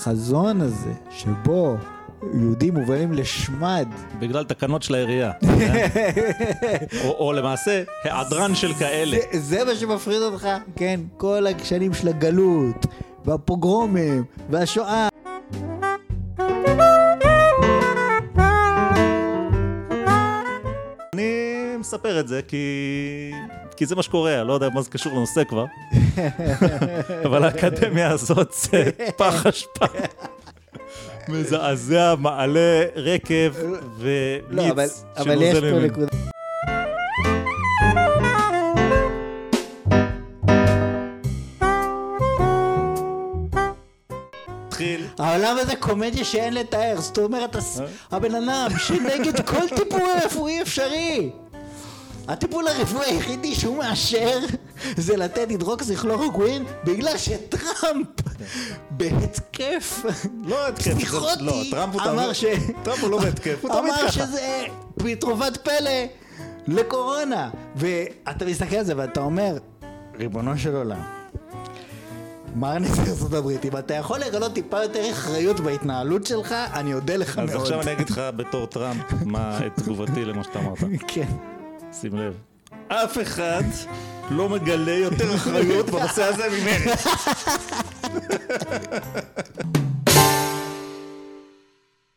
החזון הזה, שבו יהודים מובלים לשמד, בגלל תקנות של העירייה. או, או למעשה, היעדרן של כאלה. זה, זה מה שמפחיד אותך? כן, כל השנים של הגלות, והפוגרומים, והשואה. אני מספר את זה כי... כי זה מה שקורה, לא יודע מה זה קשור לנושא כבר. אבל האקדמיה הזאת זה פח אשפה. מזעזע, מעלה רקב לא, ומיץ. נקודה. התחיל, העולם הזה קומדיה שאין לתאר, זאת אומרת, הס- הבן אדם שנגד כל טיפול רפואי אפשרי. הטיפול הרפואי היחידי שהוא מאשר זה לתת הידרוקסיכלורוקווין בגלל שטראמפ בהתקף לא התקף, פסיכוטי לא, הוא אמר ש... טראמפ הוא לא בהתקף, הוא תמיד אמר ככה. שזה תרופת פלא לקורונה. ואתה מסתכל על זה ואתה אומר, ריבונו של עולם, מר נשיא ארצות הברית, אם אתה יכול לגלות טיפה יותר אחריות בהתנהלות שלך, אני אודה לך אז מאוד. עכשיו אני אגיד לך בתור טראמפ מה תגובתי למה שאתה אמרת. כן. שים לב. אף אחד לא מגלה יותר אחריות בנושא הזה ממני.